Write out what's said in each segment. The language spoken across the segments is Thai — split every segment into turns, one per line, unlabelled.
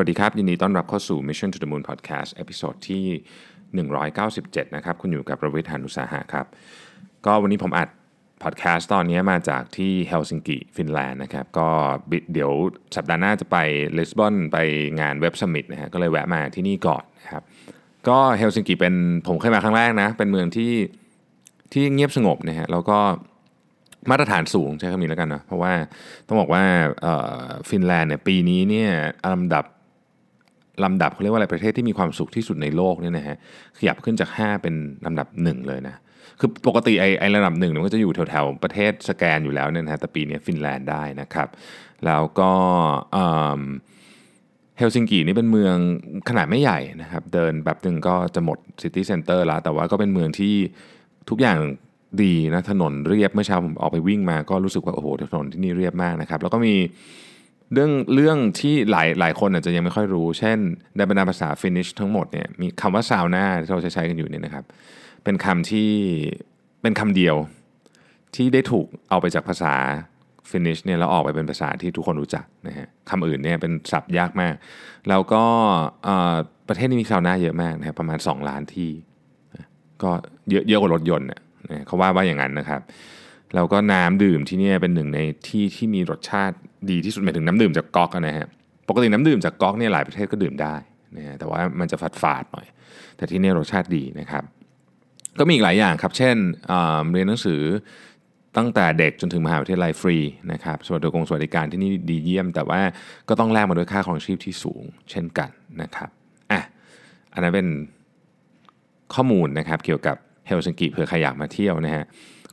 วัสดีครับ ยินดีต้อนรับเข้าสู่ Mission to the Moon Podcast episode ที่ 197 นะครับ คุณอยู่กับผมรวิศ หาญอุตสาหะครับ ก็วันนี้ผมอัดพอดแคสต์ตอนนี้มาจากที่เฮลซิงกิฟินแลนด์นะครับ ก็เดี๋ยวสัปดาห์หน้าจะไปลิสบอนไปงานเว็บสมิ t นะฮะก็เลยแวะมาที่นี่ก่อนนะครับ ก็เฮลซิงกิเป็นผมเคยมาครั้งแรกนะ เป็นเมืองที่ที่เงียบสงบนะฮะแล้วก็มาตรฐานสูงใช้คำนี้แล้วกันนะเพราะว่าต้องบอกว่าฟินแลนด์เนี่ยปีนี้เนี่ยลำดับ ลำดับเขาเรียกว่าอะไรประเทศที่มีความสุขที่สุดในโลกเนี่ยนะฮะขยับขึ้นจาก 5 เป็นลำดับ 1 เลยนะคือปกติไอ้ไอระดับหนึ่งมันก็จะอยู่แถวๆประเทศสแกนอยู่แล้วเนี่ยนะฮะแต่ปีนี้ฟินแลนด์ได้นะครับ แล้วก็เฮลซิงกินี่เป็นเมืองขนาดไม่ใหญ่นะครับ เดินแบบหนึ่งก็จะหมด city center แล้ว แต่ว่าก็เป็นเมืองที่ทุกอย่างดีนะถนนเรียบเมื่อเช้าผมออกไปวิ่งมาก็รู้สึกว่า โอ้โหถนนที่นี่เรียบมากนะครับ แล้วก็มี เรื่องเรื่องที่หลายหลายคนอาจจะยังไม่ค่อยรู้ เช่น ในบรรดาภาษา Finnish ทั้งหมดเนี่ยมีคำว่าซาวน่าที่เราใช้ใช้กันอยู่เนี่ยนะครับ เป็นคำที่เป็นคำเดียวที่ได้ถูกเอาไปจากภาษา Finnish เนี่ยแล้วออกไปเป็นภาษาที่ทุกคนรู้จักนะฮะคำอื่นเนี่ยเป็นศัพท์ยากมาก แล้วก็ประเทศนี้มีซาวน่าเยอะมากนะครับประมาณ 2 ล้านที่ ก็เยอะเยอะกว่ารถยนต์เนี่ยเขาว่าว่าอย่างนั้นนะครับ แล้วก็น้ำดื่มที่นี่เป็นหนึ่งในที่ที่มีรสชาติดีที่สุดหมายถึงน้ำดื่มจากก๊อกนะฮะปกติน้ำดื่มจากก๊อกเนี่ยหลายประเทศก็ดื่มได้นะฮะแต่ว่ามันจะฝาดฝาดหน่อย แต่ที่นี่รสชาติดีนะครับ ก็มีอีกหลายอย่างครับ เช่นเรียนหนังสือตั้งแต่เด็กจนถึงมหาวิทยาลัยฟรีนะครับสวัสดิกงสวัสดิการที่นี่ดีเยี่ยม แต่ว่าก็ต้องแลกมาด้วยค่าของชีพที่สูง เช่นกันนะครับอะอันนั้นเป็นข้อมูลนะครับเกี่ยวกับ เฮลซิงกิเผื่อใครอยากมาเที่ยวนะฮะ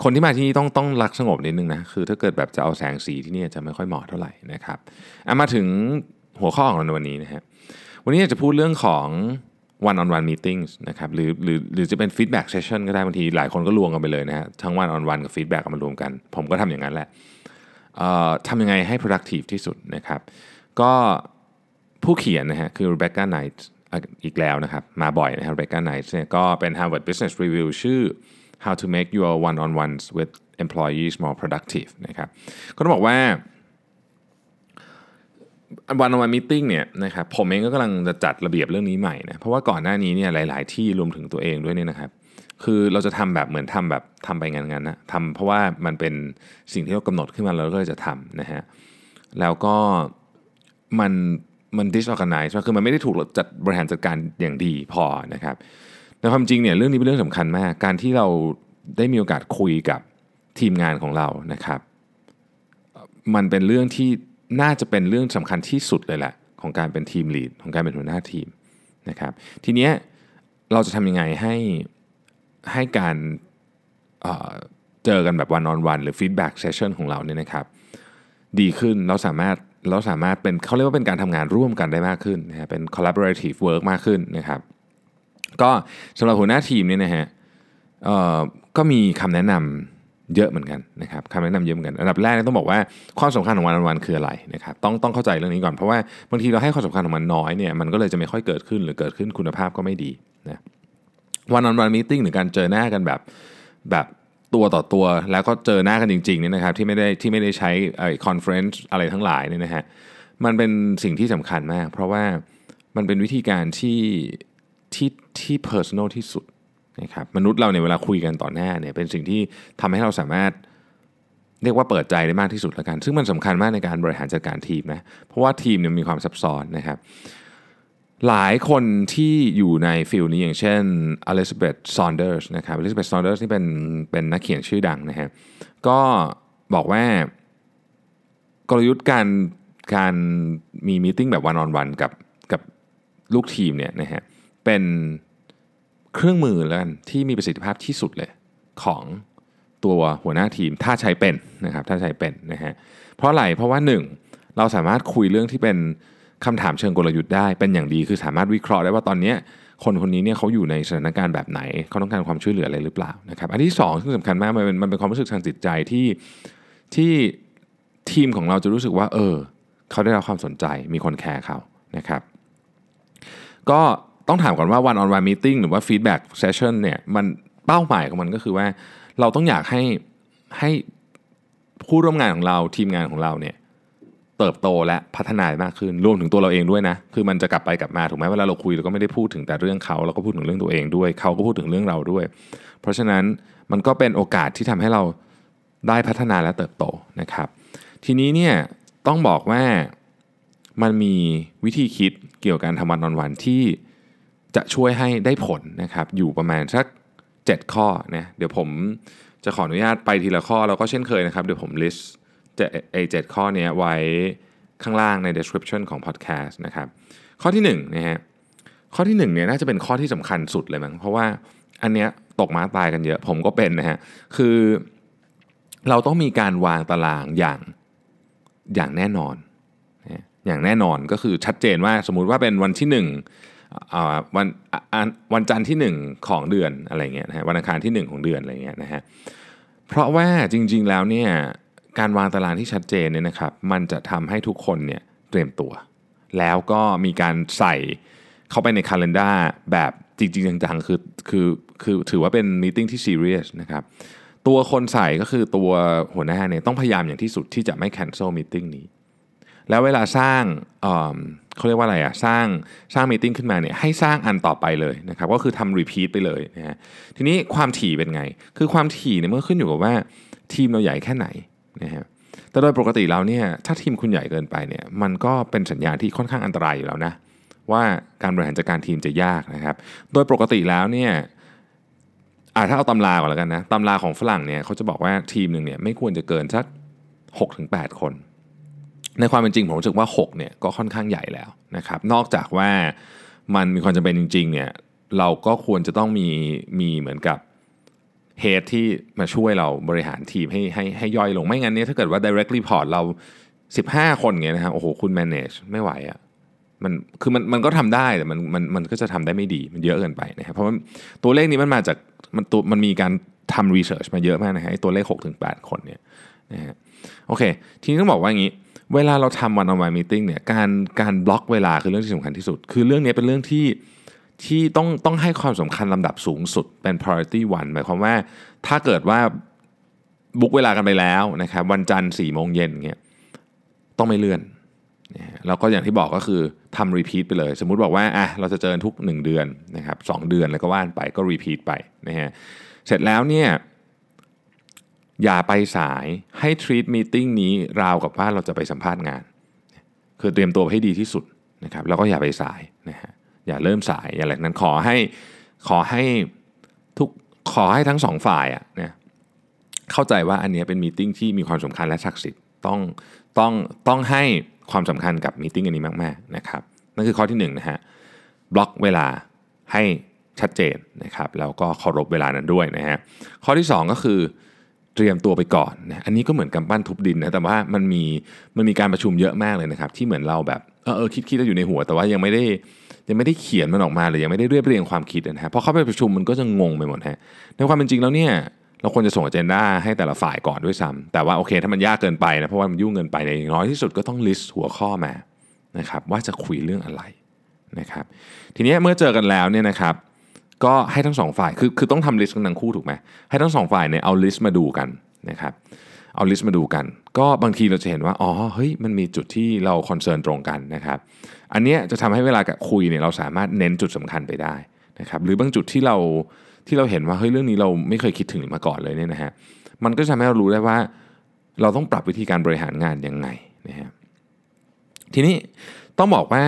คนที่มาที่นี่ต้องต้องรักสงบนิดนึงนะคือถ้าเกิดแบบจะเอาแสงสีที่นี่จะไม่ค่อยเหมาะเท่าไหร่นะครับมาถึงหัวข้อของเราในวันนี้นะฮะวันนี้จะพูดเรื่องของ one on one meetings นะครับหรือหรือหรือจะเป็น feedback session ก็ได้บางทีหลายคนก็รวมกันไปเลยนะฮะทั้ง one on one กับ feedback มารวมกัน ผมก็ทำอย่างนั้นแหละทำยังไงให้ productive ที่สุดนะครับ ก็ผู้เขียนนะฮะคือ Rebecca Knight อีกแล้วนะครับ มาบ่อยนะครับ Rebecca Knight เนี่ยก็เป็น Harvard Business Review ชื่อ how to make your one-on-ones with employees more productive นะครับก็ต้องบอกว่าวันวันมิ팅เนี่ยนะครับผมเองก็กำลังจะจัดระเบียบเรื่องนี้ใหม่นะเพราะว่าก่อนหน้านี้เนี่ยหลาย ๆ ที่รวมถึงตัวเองด้วยเนี่ยนะครับ คือเราจะทำแบบเหมือนทำแบบทำไปงานๆนะทำเพราะว่ามันเป็นสิ่งที่เรากำหนดขึ้นมาเราก็จะทำนะฮะแล้วก็มัน มัน disorganize คือมันไม่ได้ถูกจัดบริหารจัดการอย่างดีพอนะครับแต่ความจริงเนี่ยเรื่องนี้เป็นเรื่องสำคัญมาก การที่เราได้มีโอกาสคุยกับทีมงานของเรานะครับ มันเป็นเรื่องที่น่าจะเป็นเรื่องสำคัญที่สุดเลยแหละของการเป็นทีมลีดของการเป็นหัวหน้าทีมนะครับ ทีเนี้ยเราจะทำยังไงให้ให้การเจอกันแบบ one on one หรือ feedback session ของเราเนี่ยนะครับ ดีขึ้นเราสามารถ เราสามารถเป็นเขาเรียกว่าเป็นการทำงานร่วมกันได้มากขึ้นนะฮะเป็น collaborative work มากขึ้นนะครับ ก็สำหรับหัวหน้าทีมเนี่ยนะฮะก็มีคำแนะนำเยอะเหมือนกันนะครับคำแนะนำเยอะเหมือนกัน อันดับแรกต้องบอกว่าความสำคัญของ one on one คืออะไรนะครับต้องต้องเข้าใจเรื่องนี้ก่อนเพราะว่าบางทีเราให้ความสำคัญของมันน้อยเนี่ยมันก็เลยจะไม่ค่อยเกิดขึ้นหรือเกิดขึ้นคุณภาพก็ไม่ดีนะ one on one meeting หรือการเจอหน้ากันแบบแบบ ตัวต่อตัวแล้วก็เจอหน้ากันจริงๆเนี่ยนะครับที่ไม่ได้ที่ไม่ได้ใช้ไอ conference อะไรทั้งหลายเนี่ยนะฮะมันเป็นสิ่งที่สำคัญมาก เพราะว่ามันเป็นวิธีการที่ที่ที่ personal ที่สุดนะครับมนุษย์เราเนี่ยเวลาคุยกันต่อหน้าเนี่ยเป็นสิ่งที่ทำให้เราสามารถเรียกว่าเปิดใจได้มากที่สุดแล้วกัน ซึ่งมันสำคัญมากในการบริหารจัดการทีมนะเพราะว่าทีมเนี่ยมีความซับซ้อนนะครับ หลายคนที่อยู่ใน field นี้อย่างเช่นอลิซาเบธซอนเดอร์สนะครับอลิซาเบธซอนเดอร์สนี่เป็นเป็นนักเขียนชื่อดังนะฮะก็บอกว่ากลยุทธ์การการมี meeting แบบ one on one กับกับลูกทีมเนี่ยนะฮะเป็นเครื่องมือแล้วกันที่มีประสิทธิภาพที่สุดเลยของตัวหัวหน้าทีมถ้าใช้เป็นนะครับถ้าใช้เป็นนะฮะเพราะอะไรเพราะว่า 1 เราสามารถคุยเรื่องที่เป็น คำถามเชิงกลยุทธ์ได้เป็นอย่างดีคือสามารถวิเคราะห์ได้ว่าตอนนี้คนคนนี้เนี่ยเขาอยู่ในสถานการณ์แบบไหนเขาต้องการความช่วยเหลืออะไรหรือเปล่านะครับอันที่2ซึ่งสำคัญมากมันเป็นมันเป็นความรู้สึกทางจิตใจที่ที่ทีมของเราจะรู้สึกว่า เออ เขาได้รับความสนใจมีคนแคร์เขานะครับ ก็ต้องถามก่อนว่า one on one meeting หรือว่า feedback session เนี่ยมันเป้าหมายของมันก็คือว่า เราต้องอยากให้ให้ผู้ร่วมงานของเราทีมงานของเราเนี่ย เติบโตและพัฒนามากขึ้นรวมถึงตัวเราเองด้วยนะ คือมันจะกลับไปกลับมาถูกไหมเวลาเราคุยเราก็ไม่ได้พูดถึงแต่เรื่องเขาเราก็พูดถึงเรื่องตัวเองด้วย เขาก็พูดถึงเรื่องเราด้วย เพราะฉะนั้นมันก็เป็นโอกาสที่ทำให้เราได้พัฒนาและเติบโตนะครับ ทีนี้เนี่ยต้องบอกว่ามันมีวิธีคิดเกี่ยวกับการทำวันนอนวันที่จะช่วยให้ได้ผลนะครับอยู่ประมาณสัก 7 ข้อนะเดี๋ยวผมจะขออนุญาตไปทีละข้อแล้วก็เช่นเคยนะครับ เดี๋ยวผม list จะ ไอเจ็ข้อนี้ไว้ข้างล่างใน description ของ podcast นะครับข้อที่1นะฮะข้อที่1เนี่ยน่าจะเป็นข้อที่สำคัญสุดเลยมั้งเพราะว่าอันเนี้ยตกม้าตายกันเยอะผมก็เป็นนะฮะคือเราต้องมีการวางตารางอย่างอย่างแน่นอนอย่างแน่นอนก็คือชัดเจนว่าสมมุติว่าเป็นวันที่1วันวันจันทร์ที่ 1 ของเดือนอะไรเงี้ยนะฮะวันอังคารที่ 1 ของเดือนอะไรเงี้ยนะฮะเพราะว่าจริงๆแล้วเนี่ย การวางตารางที่ชัดเจนเนี่ยนะครับ มันจะทำให้ทุกคนเนี่ยเตรียมตัว แล้วก็มีการใส่เข้าไปในคาล endar แบบจริงๆจังๆคือคือคือถือว่าเป็นมีติ้งที่ซีเรียสนะครับตัวคนใส่ก็คือตัวหัวหน้าเนี่ยต้องพยายามอย่างที่สุดที่จะไม่ cancel meeting นี้ แล้วเวลาสร้างเขาเรียกว่าอะไรอะสร้างสร้างมีติ้งขึ้นมาเนี่ยให้สร้างอันต่อไปเลยนะครับก็คือทำรีพีทไปเลยนะฮะทีนี้ความถี่เป็นไง คือความถี่เนี่ยมันขึ้นอยู่กับว่าทีมเราใหญ่แค่ไหน นะฮะแต่โดยปกติแล้วเนี่ยถ้าทีมคุณใหญ่เกินไปเนี่ยมันก็เป็นสัญญาณที่ค่อนข้างอันตรายอยู่แล้วนะว่าการบริหารจัดการทีมจะยากนะครับ โดยปกติแล้วเนี่ยอาถ้าเอาตำราก่อนแล้วกันนะตำราของฝรั่งเนี่ยเขาจะบอกว่าทีมหนึ่งเนี่ยไม่ควรจะเกินสัก6-8 คน ในความเป็นจริงผมรู้สึกว่า6เนี่ยก็ค่อนข้างใหญ่แล้วนะครับ นอกจากว่ามันมีความจำเป็นจริงๆเนี่ยเราก็ควรจะต้องมีมีเหมือนกับ เฮดที่มาช่วยเราบริหารทีมให้ให้ให้ย่อยลงไม่งั้นเนี่ยถ้าเกิดว่า direct report เรา 15 คนเงี้ยนะครับโอ้โหคุณ manage ไม่ไหวอะ่ะมันคือมันมันก็ทำได้แต่มันมันมันก็จะทำได้ไม่ดีมันเยอะเกินไปนะครับเพราะว่าตัวเลขนี้มันมาจากมันตัวมันมีการทำ research มาเยอะมากนะฮะตัวเลข6ถึง8คนเนี่ยนะฮะโอเค ทีนี้ต้องบอกว่าอย่างนี้ เวลาเราทำ one on one meeting เนี่ยการการบล็อกเวลาคือเรื่องที่สำคัญที่สุด คือเรื่องนี้เป็นเรื่องที่ ที่ต้องต้องให้ความสำคัญลำดับสูงสุดเป็น priority one หมายความว่าถ้าเกิดว่า book เวลากันไปแล้วนะครับวันจันทร์สี่โมงเย็นเงี้ยต้องไม่เลื่อนแล้วก็อย่างที่บอกก็คือทำ repeat ไปเลย สมมุติบอกว่าอะเราจะเจอทุก 1 เดือนนะครับ1 เดือนแล้วก็ว่านไปก็ repeat ไปนะฮะเสร็จแล้วเนี่ยอย่าไปสายให้ treat meeting นี้ราวกับว่าเราจะไปสัมภาษณ์งาน คือเตรียมตัวให้ดีที่สุดนะครับแล้วก็อย่าไปสายนะฮะ อย่าเริ่มสายอย่าอะไรนั้นขอให้ขอให้ทุกขอให้ทั้งสองฝ่ายอะเนี่ยเข้าใจว่าอันนี้เป็น meeting ที่มีความสำคัญและศักดิ์สิทธิ์ต้องต้องต้องให้ความสำคัญกับมีติ้งอันนี้มากๆนะครับนั่นคือข้อที่1นนะฮะบล็อกเวลาให้ชัดเจนนะครับแล้วก็เคารพเวลานั้นด้วยนะฮะข้อที่ 2 ก็คือเตรียมตัวไปก่อนนะอันนี้ก็เหมือนกำปั้นทุบดินนะแต่ว่ามันมีมันมีการประชุมเยอะมากเลยนะครับที่เหมือนเราแบบเออเออคิดคิดแล้วอยู่ในหัว แต่ว่ายังไม่ได้ ยังไม่ได้เขียนมันออกมาเลยยังไม่ได้เรียบเรียงความคิดนะฮะพอเข้าไปประชุมมันก็จะงงไปหมดฮะในความเป็นจริงแล้วเนี่ยเราควรจะส่ง agenda ให้แต่ละฝ่ายก่อนด้วยซ้ำแต่ว่าโอเคถ้ามันยากเกินไปนะเพราะว่ามันยุ่งเกินไปในน้อยที่สุดก็ต้อง list หัวข้อมานะครับว่าจะคุยเรื่องอะไรนะครับทีนี้เมื่อเจอกันแล้วเนี่ยนะครับก็ให้ทั้งสองฝ่ายคือคือต้องทำ list กันทั้งคู่ถูกไหมให้ทั้งสองฝ่ายเนี่ยเอา list มาดูกันนะครับ เอา list มาดูกัน ก็บางทีเราจะเห็นว่า อ๋อ เฮ้ย มันมีจุดที่เรา concern ตรงกันนะครับ อันนี้จะทำให้เวลากับคุยเนี่ยเราสามารถเน้นจุดสำคัญไปได้นะครับ หรือบางจุดที่เราที่เราเห็นว่า เฮ้ย เรื่องนี้เราไม่เคยคิดถึงมาก่อนเลยเนี่ยนะฮะ มันก็จะทำให้เรารู้ได้ว่า เราต้องปรับวิธีการบริหารงานยังไงนะฮะ ทีนี้ต้องบอกว่า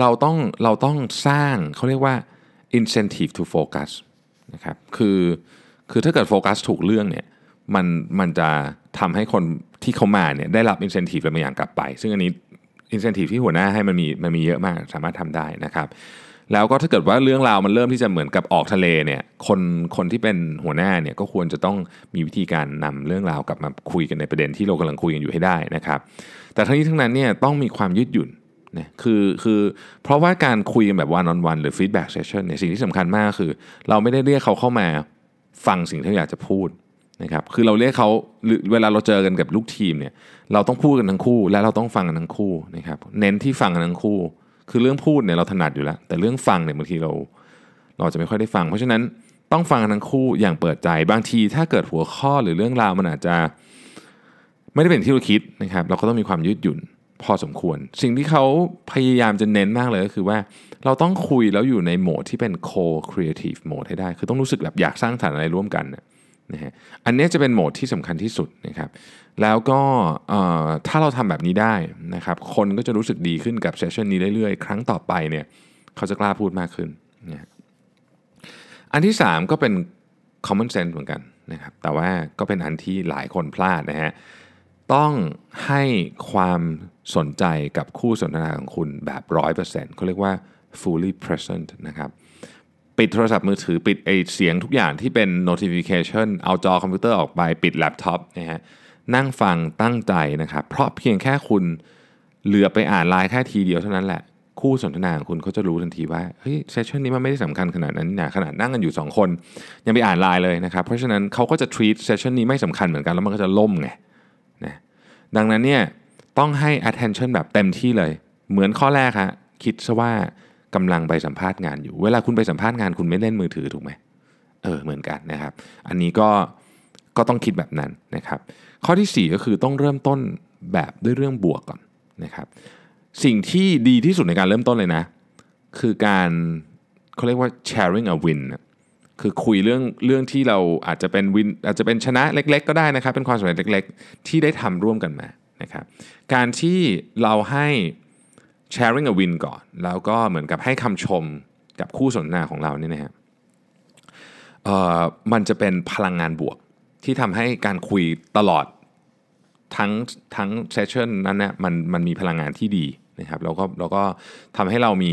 เราต้องเราต้องสร้างเขาเรียกว่า incentive to focus นะครับ คือคือถ้าเกิดโฟกัสถูกเรื่องเนี่ย มันมันจะทำให้คนที่เขามาเนี่ยได้รับ incentive อะไรบางอย่างกลับไป ซึ่งอันนี้ incentive ที่หัวหน้าให้มันมีมันมีเยอะมากสามารถทำได้นะครับ แล้วก็ถ้าเกิดว่าเรื่องราวมันเริ่มที่จะเหมือนกับออกทะเลเนี่ยคนคนที่เป็นหัวหน้าเนี่ยก็ควรจะต้องมีวิธีการนำเรื่องราวกลับมาคุยกันในประเด็นที่เรากำลังคุยกันอยู่ให้ได้นะครับ แต่ทั้งนี้ทั้งนั้นเนี่ยต้องมีความยืดหยุ่นนะคือคือเพราะว่าการคุยกันแบบ one on one หรือ feedback session เนี่ยสิ่งที่สำคัญมากคือ เราไม่ได้เรียกเขาเข้ามาฟังสิ่งที่อยากจะพูด นะครับคือเราเรียกเขาเวลาเราเจอกันกับลูกทีมเนี่ยเราต้องพูดกันทั้งคู่ และเราต้องฟังกันทั้งคู่นะครับเน้นที่ฟังกันทั้งคู่ คือเรื่องพูดเนี่ยเราถนัดอยู่แล้ว แต่เรื่องฟังเนี่ยบางทีเราเราจะไม่ค่อยได้ฟัง เพราะฉะนั้นต้องฟังกันทั้งคู่อย่างเปิดใจบางทีถ้าเกิดหัวข้อหรือเรื่องราวมันอาจจะ ไม่ได้เป็นที่เราคิดนะครับเราก็ต้องมีความยืดหยุ่นพอสมควร สิ่งที่เขาพยายามจะเน้นมากเลยก็คือว่าเราต้องคุยแล้วอยู่ในโหมดที่เป็น co-creative mode ให้ได้ คือต้องรู้สึกแบบอยากสร้างสรรค์อะไรร่วมกันนะ ฮะอันนี้จะเป็นโหมดที่สำคัญที่สุดนะครับแล้วก็ถ้าเราทำแบบนี้ได้นะครับคนก็จะรู้สึกดีขึ้นกับเซสชันนี้เรื่อยๆ ครั้งต่อไปเนี่ยเขาจะกล้าพูดมากขึ้นนะอันที่ 3 ก็เป็น common sense เหมือนกันนะครับแต่ว่าก็เป็นอันที่หลายคนพลาดนะฮะต้องให้ความสนใจกับคู่สนทนาของคุณแบบ 100%เขาเรียกว่า fully present นะครับ ปิดโทรศัพท์มือถือปิดไอเสียงทุกอย่างที่เป็น notification เอาจอคอมพิวเตอร์ออกไปปิดแล็ปท็อปนะฮะนั่งฟังตั้งใจนะครับ เพราะเพียงแค่คุณเหลือบไปอ่านไลน์แค่ทีเดียวเท่านั้นแหละคู่สนทนาของคุณเขาจะรู้ทันทีว่าเฮ้ย session นี้มันไม่ได้สำคัญขนาดนั้นนะขนาดนั่งกันอยู่ 2 คน ยังไปอ่านไลน์เลยนะครับเพราะฉะนั้นเขาก็จะ treat session นี้ไม่สำคัญเหมือนกันแล้วมันก็จะล่มไงนะดังนั้นเนี่ยต้องให้ attention แบบเต็มที่เลย เหมือนข้อแรกฮะคิดซะว่า กำลังไปสัมภาษณ์งานอยู่ เวลาคุณไปสัมภาษณ์งานคุณไม่เล่นมือถือถูกไหมเออเหมือนกันนะครับ อันนี้ก็ก็ต้องคิดแบบนั้นนะครับ ข้อที่ 4 ก็คือต้องเริ่มต้นแบบด้วยเรื่องบวกก่อนนะครับ สิ่งที่ดีที่สุดในการเริ่มต้นเลยนะ คือการเขาเรียกว่า sharing a win คือคุยเรื่องเรื่องที่เราอาจจะเป็นวินอาจจะเป็นชนะเล็ก ๆ ก็ได้นะครับ เป็นความสำเร็จเล็ก ๆ ที่ได้ทำร่วมกันมานะครับ การที่เราให้ sharing a win ก่อน แล้วก็เหมือนกับให้คำชมกับคู่สนทนาของเราเนี่ยนะครับมันจะเป็นพลังงานบวกที่ทำให้การคุยตลอดทั้งทั้งเซสชันนั้นเนะมันมันมีพลังงานที่ดีนะครับแล้วก็แล้วก็ทำให้เรามี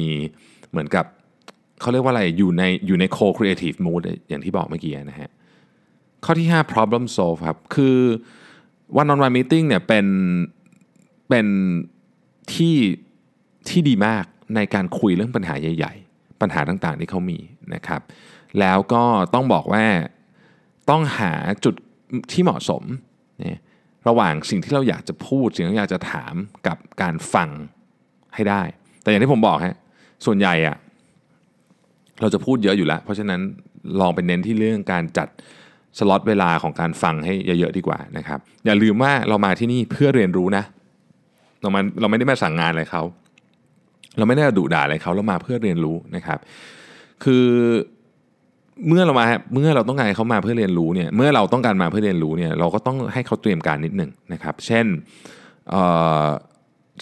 เหมือนกับเขาเรียกว่าอะไรอยู่ในอยู่ใน co-creative mood อย่างที่บอกเมื่อกี้นะฮะข้อที่ 5 problem solve ครับ คือ one on one meeting เนี่ยเป็นเป็นที่ ที่ดีมากในการคุยเรื่องปัญหาใหญ่ ๆ ปัญหาต่างๆที่เขามีนะครับ แล้วก็ต้องบอกว่าต้องหาจุดที่เหมาะสมนะระหว่างสิ่งที่เราอยากจะพูดสิ่งที่เราอยากจะถามกับการฟังให้ได้ แต่อย่างที่ผมบอกฮะส่วนใหญ่อะเราจะพูดเยอะอยู่แล้ว เพราะฉะนั้นลองไปเน้นที่เรื่องการจัดสล็อตเวลาของการฟังให้เยอะๆดีกว่านะครับ อย่าลืมว่าเรามาที่นี่เพื่อเรียนรู้นะ เรามาเราไม่ได้มาสั่งงานอะไรเขา เราไม่ได้ดุด่าอะไรเขาเรามาเพื่อเรียนรู้นะครับ คือเมื่อเรามาเมื่อเราต้องการเขามาเพื่อเรียนรู้เนี่ยเมื่อเราต้องการมาเพื่อเรียนรู้เนี่ยเราก็ต้องให้เขาเตรียมการนิดหนึ่งนะครับ เช่น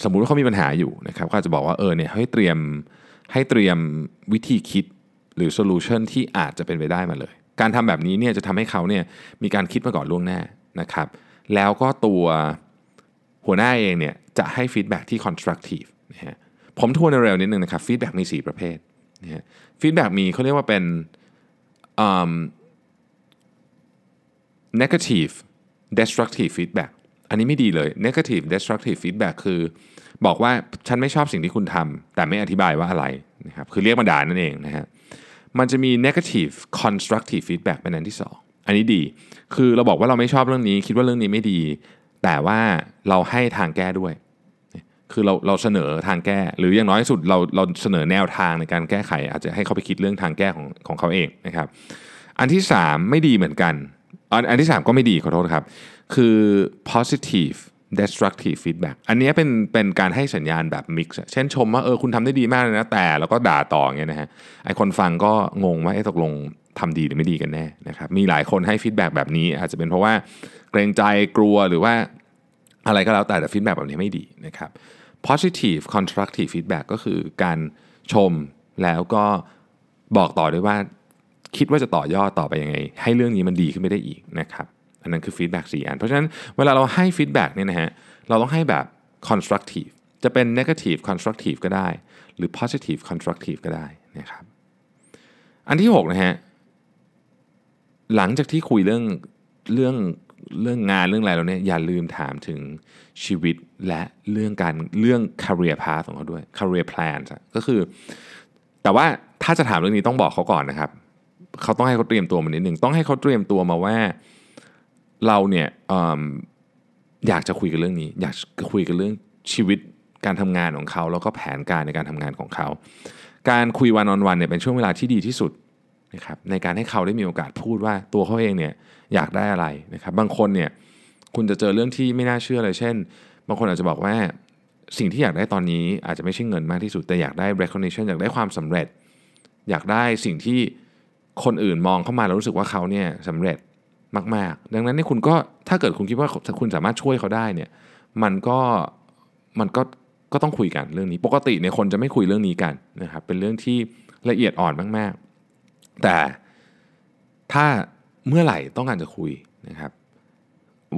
สมมุติว่าเขามีปัญหาอยู่นะครับก็อาจจะบอกว่าเออเนี่ยให้เตรียมให้เตรียมวิธีคิดหรือ solution ที่อาจจะเป็นไปได้มาเลย การทำแบบนี้เนี่ยจะทำให้เขาเนี่ยมีการคิดมาก่อนล่วงหน้านะครับ แล้วก็ตัวหัวหน้าเองเนี่ยจะให้ feedback ที่ constructive นะฮะ ผมทวนเร็วนิดนึงนะครับ feedback มี 4 ประเภทนะฮะ feedback มีเขาเรียกว่าเป็น negative destructive feedback อันนี้ไม่ดีเลย negative destructive feedback คือบอกว่าฉันไม่ชอบสิ่งที่คุณทำแต่ไม่อธิบายว่าอะไรนะครับคือเรียกมาด่านั่นเองนะฮะมันจะมี negative constructive feedback เป็นอันที่ 2 อันนี้ดี คือเราบอกว่าเราไม่ชอบเรื่องนี้ คิดว่าเรื่องนี้ไม่ดี แต่ว่าเราให้ทางแก้ด้วย คือเราเราเสนอทางแก้ หรืออย่างน้อยสุดเราเราเสนอแนวทางในการแก้ไข อาจจะให้เขาไปคิดเรื่องทางแก้ของของเขาเองนะครับ อันที่ 3 ไม่ดีเหมือนกัน อันอันที่ 3 ก็ไม่ดีขอโทษครับ คือ positive destructive feedback อันนี้เป็นเป็นการให้สัญญาณแบบ mix เช่นชมว่าเออคุณทำได้ดีมากเลยนะแต่ แล้วก็ด่าต่อเงี้ยนะฮะไอคนฟังก็งงว่าไอ้ตกลงทำดีหรือไม่ดีกันแน่นะครับมีหลายคนให้ feedback แบบนี้ อาจจะเป็นเพราะว่าเกรงใจกลัวหรือว่าอะไรก็แล้วแต่แต่ feedback แบบนี้ไม่ดีนะครับ positive constructive feedback ก็คือการชมแล้วก็บอกต่อด้วยว่าคิดว่าจะต่อยอดต่อไปยังไง ให้เรื่องนี้มันดีขึ้นไปได้อีกนะครับ อันนั้นคือ feedback สี่อัน เพราะฉะนั้นเวลาเราให้ feedback เนี่ยนะฮะเราต้องให้แบบ constructive จะเป็น negative constructive ก็ได้ หรือ positive constructive ก็ได้นะครับ อันที่ 6 นะฮะ หลังจากที่คุยเรื่องเรื่อง เรื่องงานเรื่องอะไรแล้วเนี่ยอย่าลืมถามถึงชีวิตและเรื่องการเรื่อง career path ของเขาด้วย career plan ก็คือ แต่ว่าถ้าจะถามเรื่องนี้ต้องบอกเขาก่อนนะครับ เขาต้องให้เขาเตรียมตัวมานิดหนึ่งต้องให้เขาเตรียมตัวมาว่าเราเนี่ยออยากจะคุยกันเรื่องนี้ อยากคุยกันเรื่องชีวิตการทำงานของเขา แล้วก็แผนการในการทำงานของเขา การคุยวันออนวันเนี่ยเป็นช่วงเวลาที่ดีที่สุด นะครับในการให้เขาได้มีโอกาสพูดว่าตัวเขาเองเนี่ยอยากได้อะไรนะครับบางคนเนี่ยคุณจะเจอเรื่องที่ไม่น่าเชื่อเลยเช่น บางคนอาจจะบอกว่าสิ่งที่อยากได้ตอนนี้อาจจะไม่ใช่เงินมากที่สุดแต่อยากได้ recognition อยากได้ความสำเร็จ อยากได้สิ่งที่คนอื่นมองเข้ามาแล้วรู้สึกว่าเขาเนี่ยสำเร็จมาก ๆ ดังนั้นนี่คุณก็ถ้าเกิดคุณคิดว่าคุณสามารถช่วยเขาได้เนี่ยมันก็มันก็ก็ต้องคุยกันเรื่องนี้ ปกติเนี่ยคนจะไม่คุยเรื่องนี้กันนะครับเป็นเรื่องที่ละเอียดอ่อนมากๆ แต่ถ้าเมื่อไหร่ต้องการจะคุยนะครับ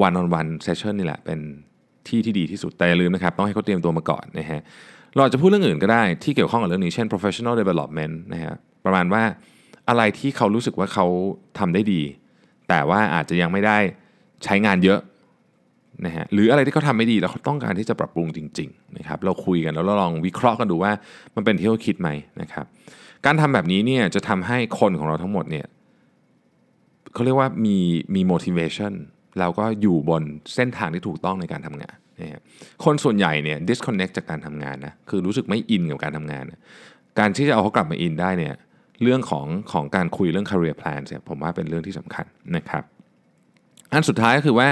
one on one session นี่แหละเป็นที่ที่ดีที่สุดแต่อย่าลืมนะครับ ต้องให้เขาเตรียมตัวมาก่อนนะฮะเราจะพูดเรื่องอื่นก็ได้ที่เกี่ยวข้องกับเรื่องนี้เช่น professional development นะฮะประมาณว่าอะไรที่เขารู้สึกว่าเขาทำได้ดี แต่ว่าอาจจะยังไม่ได้ใช้งานเยอะนะฮะหรืออะไรที่เขาทำไม่ดีแล้วเขาต้องการที่จะปรับปรุงจริงๆนะครับเราคุยกันแล้วเราลองวิเคราะห์กันดูว่ามันเป็นที่เขาคิดไหมนะครับ การทำแบบนี้เนี่ยจะทำให้คนของเราทั้งหมดเนี่ยเขาเรียกว่ามีมี motivation แล้วก็อยู่บนเส้นทางที่ถูกต้องในการทำงานนะฮะคนส่วนใหญ่เนี่ย disconnect จากการทำงานนะคือรู้สึกไม่อินกับการทำงานนะการที่จะเอาเขากลับมาอินได้เนี่ยเรื่องของของการคุยเรื่อง career plan เนี่ยผมว่าเป็นเรื่องที่สำคัญนะครับ อันสุดท้ายก็คือว่า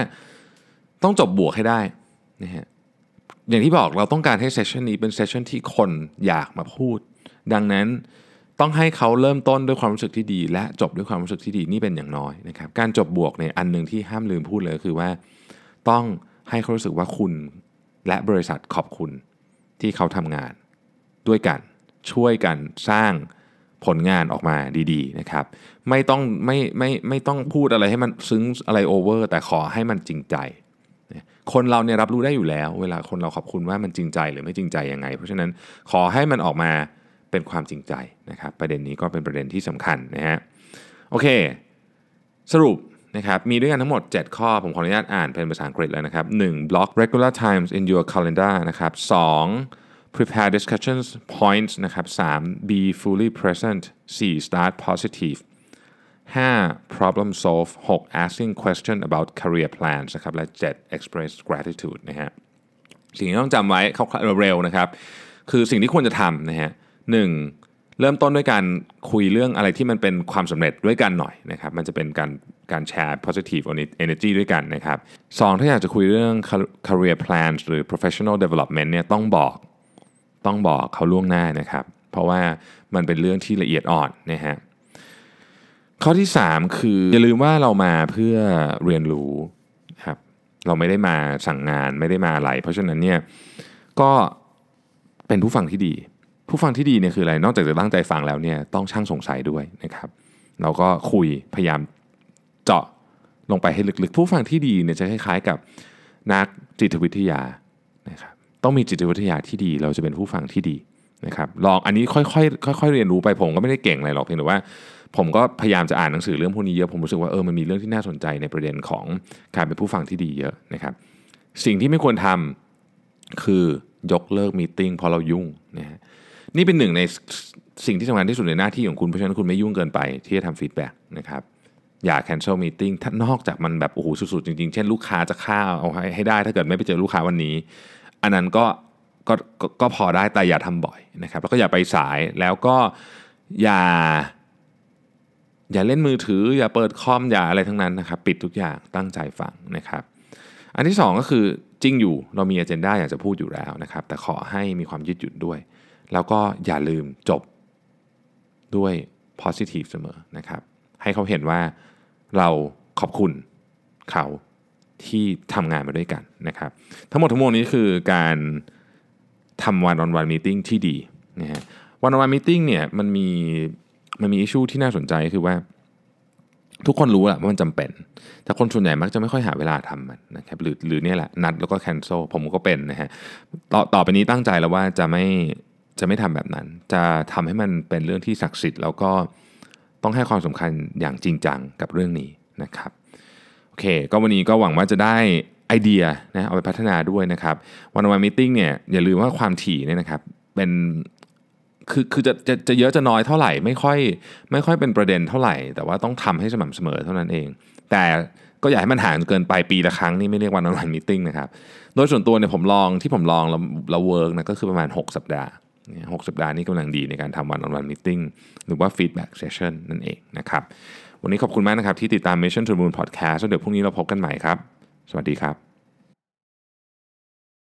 ต้องจบบวกให้ได้นะฮะอย่างที่บอกเราต้องการให้เซสชันนี้เป็นเซสชันที่คนอยากมาพูด ดังนั้น ต้องให้เขาเริ่มต้นด้วยความรู้สึกที่ดี และจบด้วยความรู้สึกที่ดีนี่เป็นอย่างน้อยนะครับการจบบวกในอันหนึ่งที่ห้ามลืมพูดเลยคือว่า ต้องให้เขารู้สึกว่าคุณและบริษัทขอบคุณที่เขาทำงาน ด้วยกันช่วยกันสร้างผลงานออกมาดีๆนะครับ ไม่ต้องไม่ไม่ไม่ต้องพูดอะไรให้มันซึ้งอะไรโอเวอร์ แต่ขอให้มันจริงใจ คนเราเนี่ยรับรู้ได้อยู่แล้ว เวลาคนเราขอบคุณว่ามันจริงใจหรือไม่จริงใจยังไง เพราะฉะนั้นขอให้มันออกมา เป็นความจริงใจนะครับ ประเด็นนี้ก็เป็นประเด็นที่สำคัญนะฮะโอเค สรุปนะครับมีด้วยกันทั้งหมด 7 ข้อ ผมขออนุญาตอ่านเป็นภาษาอังกฤษเลยนะครับ 1. block regular times in your calendar นะครับ 2. prepare discussions points นะครับ 3. be fully present 4. start positive 5. problem solve 6. asking question about career plans นะครับ และ 7. express gratitude นะฮะสิ่งที่ต้องจำไว้เร็วๆนะครับ คือสิ่งที่ควรจะทำนะฮะ หนึ่งเริ่มต้นด้วยการคุยเรื่องอะไรที่มันเป็นความสำเร็จด้วยกันหน่อยนะครับ มันจะเป็นการการแชร์ positive energy ด้วยกันนะครับสองถ้าอยากจะคุยเรื่อง career plans หรือ professional development เนี่ยต้องบอกต้องบอกเขาล่วงหน้านะครับ เพราะว่ามันเป็นเรื่องที่ละเอียดอ่อนนะฮะข้อที่ 3 คืออย่าลืมว่าเรามาเพื่อเรียนรู้ครับเราไม่ได้มาสั่งงานไม่ได้มาอะไร เพราะฉะนั้นเนี่ยก็เป็นผู้ฟังที่ดี ผู้ฟังที่ดีเนี่ยคืออะไร นอกจากจะตั้งใจฟังแล้วเนี่ยต้องช่างสงสัยด้วยนะครับเราก็คุยพยายามเจาะลงไปให้ลึกๆ ผู้ฟังที่ดีเนี่ยจะคล้ายๆกับนักจิตวิทยานะครับต้องมีจิตวิทยาที่ดี เราจะเป็นผู้ฟังที่ดีนะครับลองอันนี้ค่อยๆค่อยๆเรียนรู้ไปผมก็ไม่ได้เก่งอะไรหรอกเพียงแต่ว่าผมก็พยายามจะอ่านหนังสือเรื่องพวกนี้เยอะผมรู้สึกว่าเออมันมีเรื่องที่น่าสนใจในประเด็นของการเป็นผู้ฟังที่ดีเยอะนะครับสิ่งที่ไม่ควรทำคือยกเลิก meeting พอเรายุ่งนะฮะ นี่เป็นหนึ่งในสิ่งที่สำคัญที่สุดในหน้าที่ของคุณ เพราะฉะนั้นคุณไม่ยุ่งเกินไปที่จะทำ feedback นะครับอย่า cancel meeting ถ้านอกจากมันแบบโอ้โหสุดๆ จริงๆ เช่นลูกค้าจะฆ่าเอาให้ได้ ถ้าเกิดไม่ไปเจอลูกค้าวันนี้ อันนั้นก็ก็ก็พอได้แต่อย่าทำบ่อยนะครับ แล้วก็อย่าไปสายแล้วก็อย่า อย่าเล่นมือถือ อย่าเปิดคอมอย่าอะไรทั้งนั้นนะครับ ปิดทุกอย่างตั้งใจฟังนะครับ อันที่ 2 ก็คือจริงอยู่เรามีอเจนดาอยากจะพูดอยู่แล้วนะครับ แต่ขอให้มีความยืดหยุ่นด้วย แล้วก็อย่าลืมจบด้วย positive เสมอนะครับ ให้เขาเห็นว่าเราขอบคุณเขาที่ทำงานมาด้วยกันนะครับ ทั้งหมดทั้งมวลนี้คือการทำ one on one meeting ที่ดีนะฮะ one on one meeting เนี่ยมันมีมันมี issue ที่น่าสนใจคือว่า ทุกคนรู้แหละว่ามันจำเป็น แต่คนส่วนใหญ่มักจะไม่ค่อยหาเวลาทำมันนะครับหรือหรือเนี่ยแหละนัดแล้วก็ cancel ผมก็เป็นนะฮะต่อต่อไปนี้ตั้งใจแล้วว่าจะไม่ จะไม่ทำแบบนั้น จะทำให้มันเป็นเรื่องที่ศักดิ์สิทธิ์แล้วก็ต้องให้ความสำคัญอย่างจริงจังกับเรื่องนี้นะครับโอเค ก็วันนี้ก็หวังว่าจะได้ไอเดียนะเอาไปพัฒนาด้วยนะครับ one on one meeting เนี่ยอย่าลืมว่าความถี่เนี่ยนะครับเป็นคือคือจะจะจะเยอะจะน้อยเท่าไหร่ไม่ค่อยไม่ค่อยเป็นประเด็นเท่าไหร่ แต่ว่าต้องทำให้สม่ำเสมอเท่านั้นเอง แต่ก็อย่าให้มันห่างเกินไปปีละครั้งนี่ไม่เรียก one on one meeting นะครับโดยส่วนตัวเนี่ยผมลองที่ผมลองแล้วแล้ว work นะก็คือประมาณ 6 สัปดาห์ หกสัปดาห์นี้กำลังดีในการทำ one on one meeting หรือว่า feedback session นั่นเองนะครับวันนี้ขอบคุณมากนะครับที่ติดตาม Mission to the Moon Podcast แล้วเดี๋ยวพรุ่งนี้เราพบกันใหม่ครับ สวัสดีครับ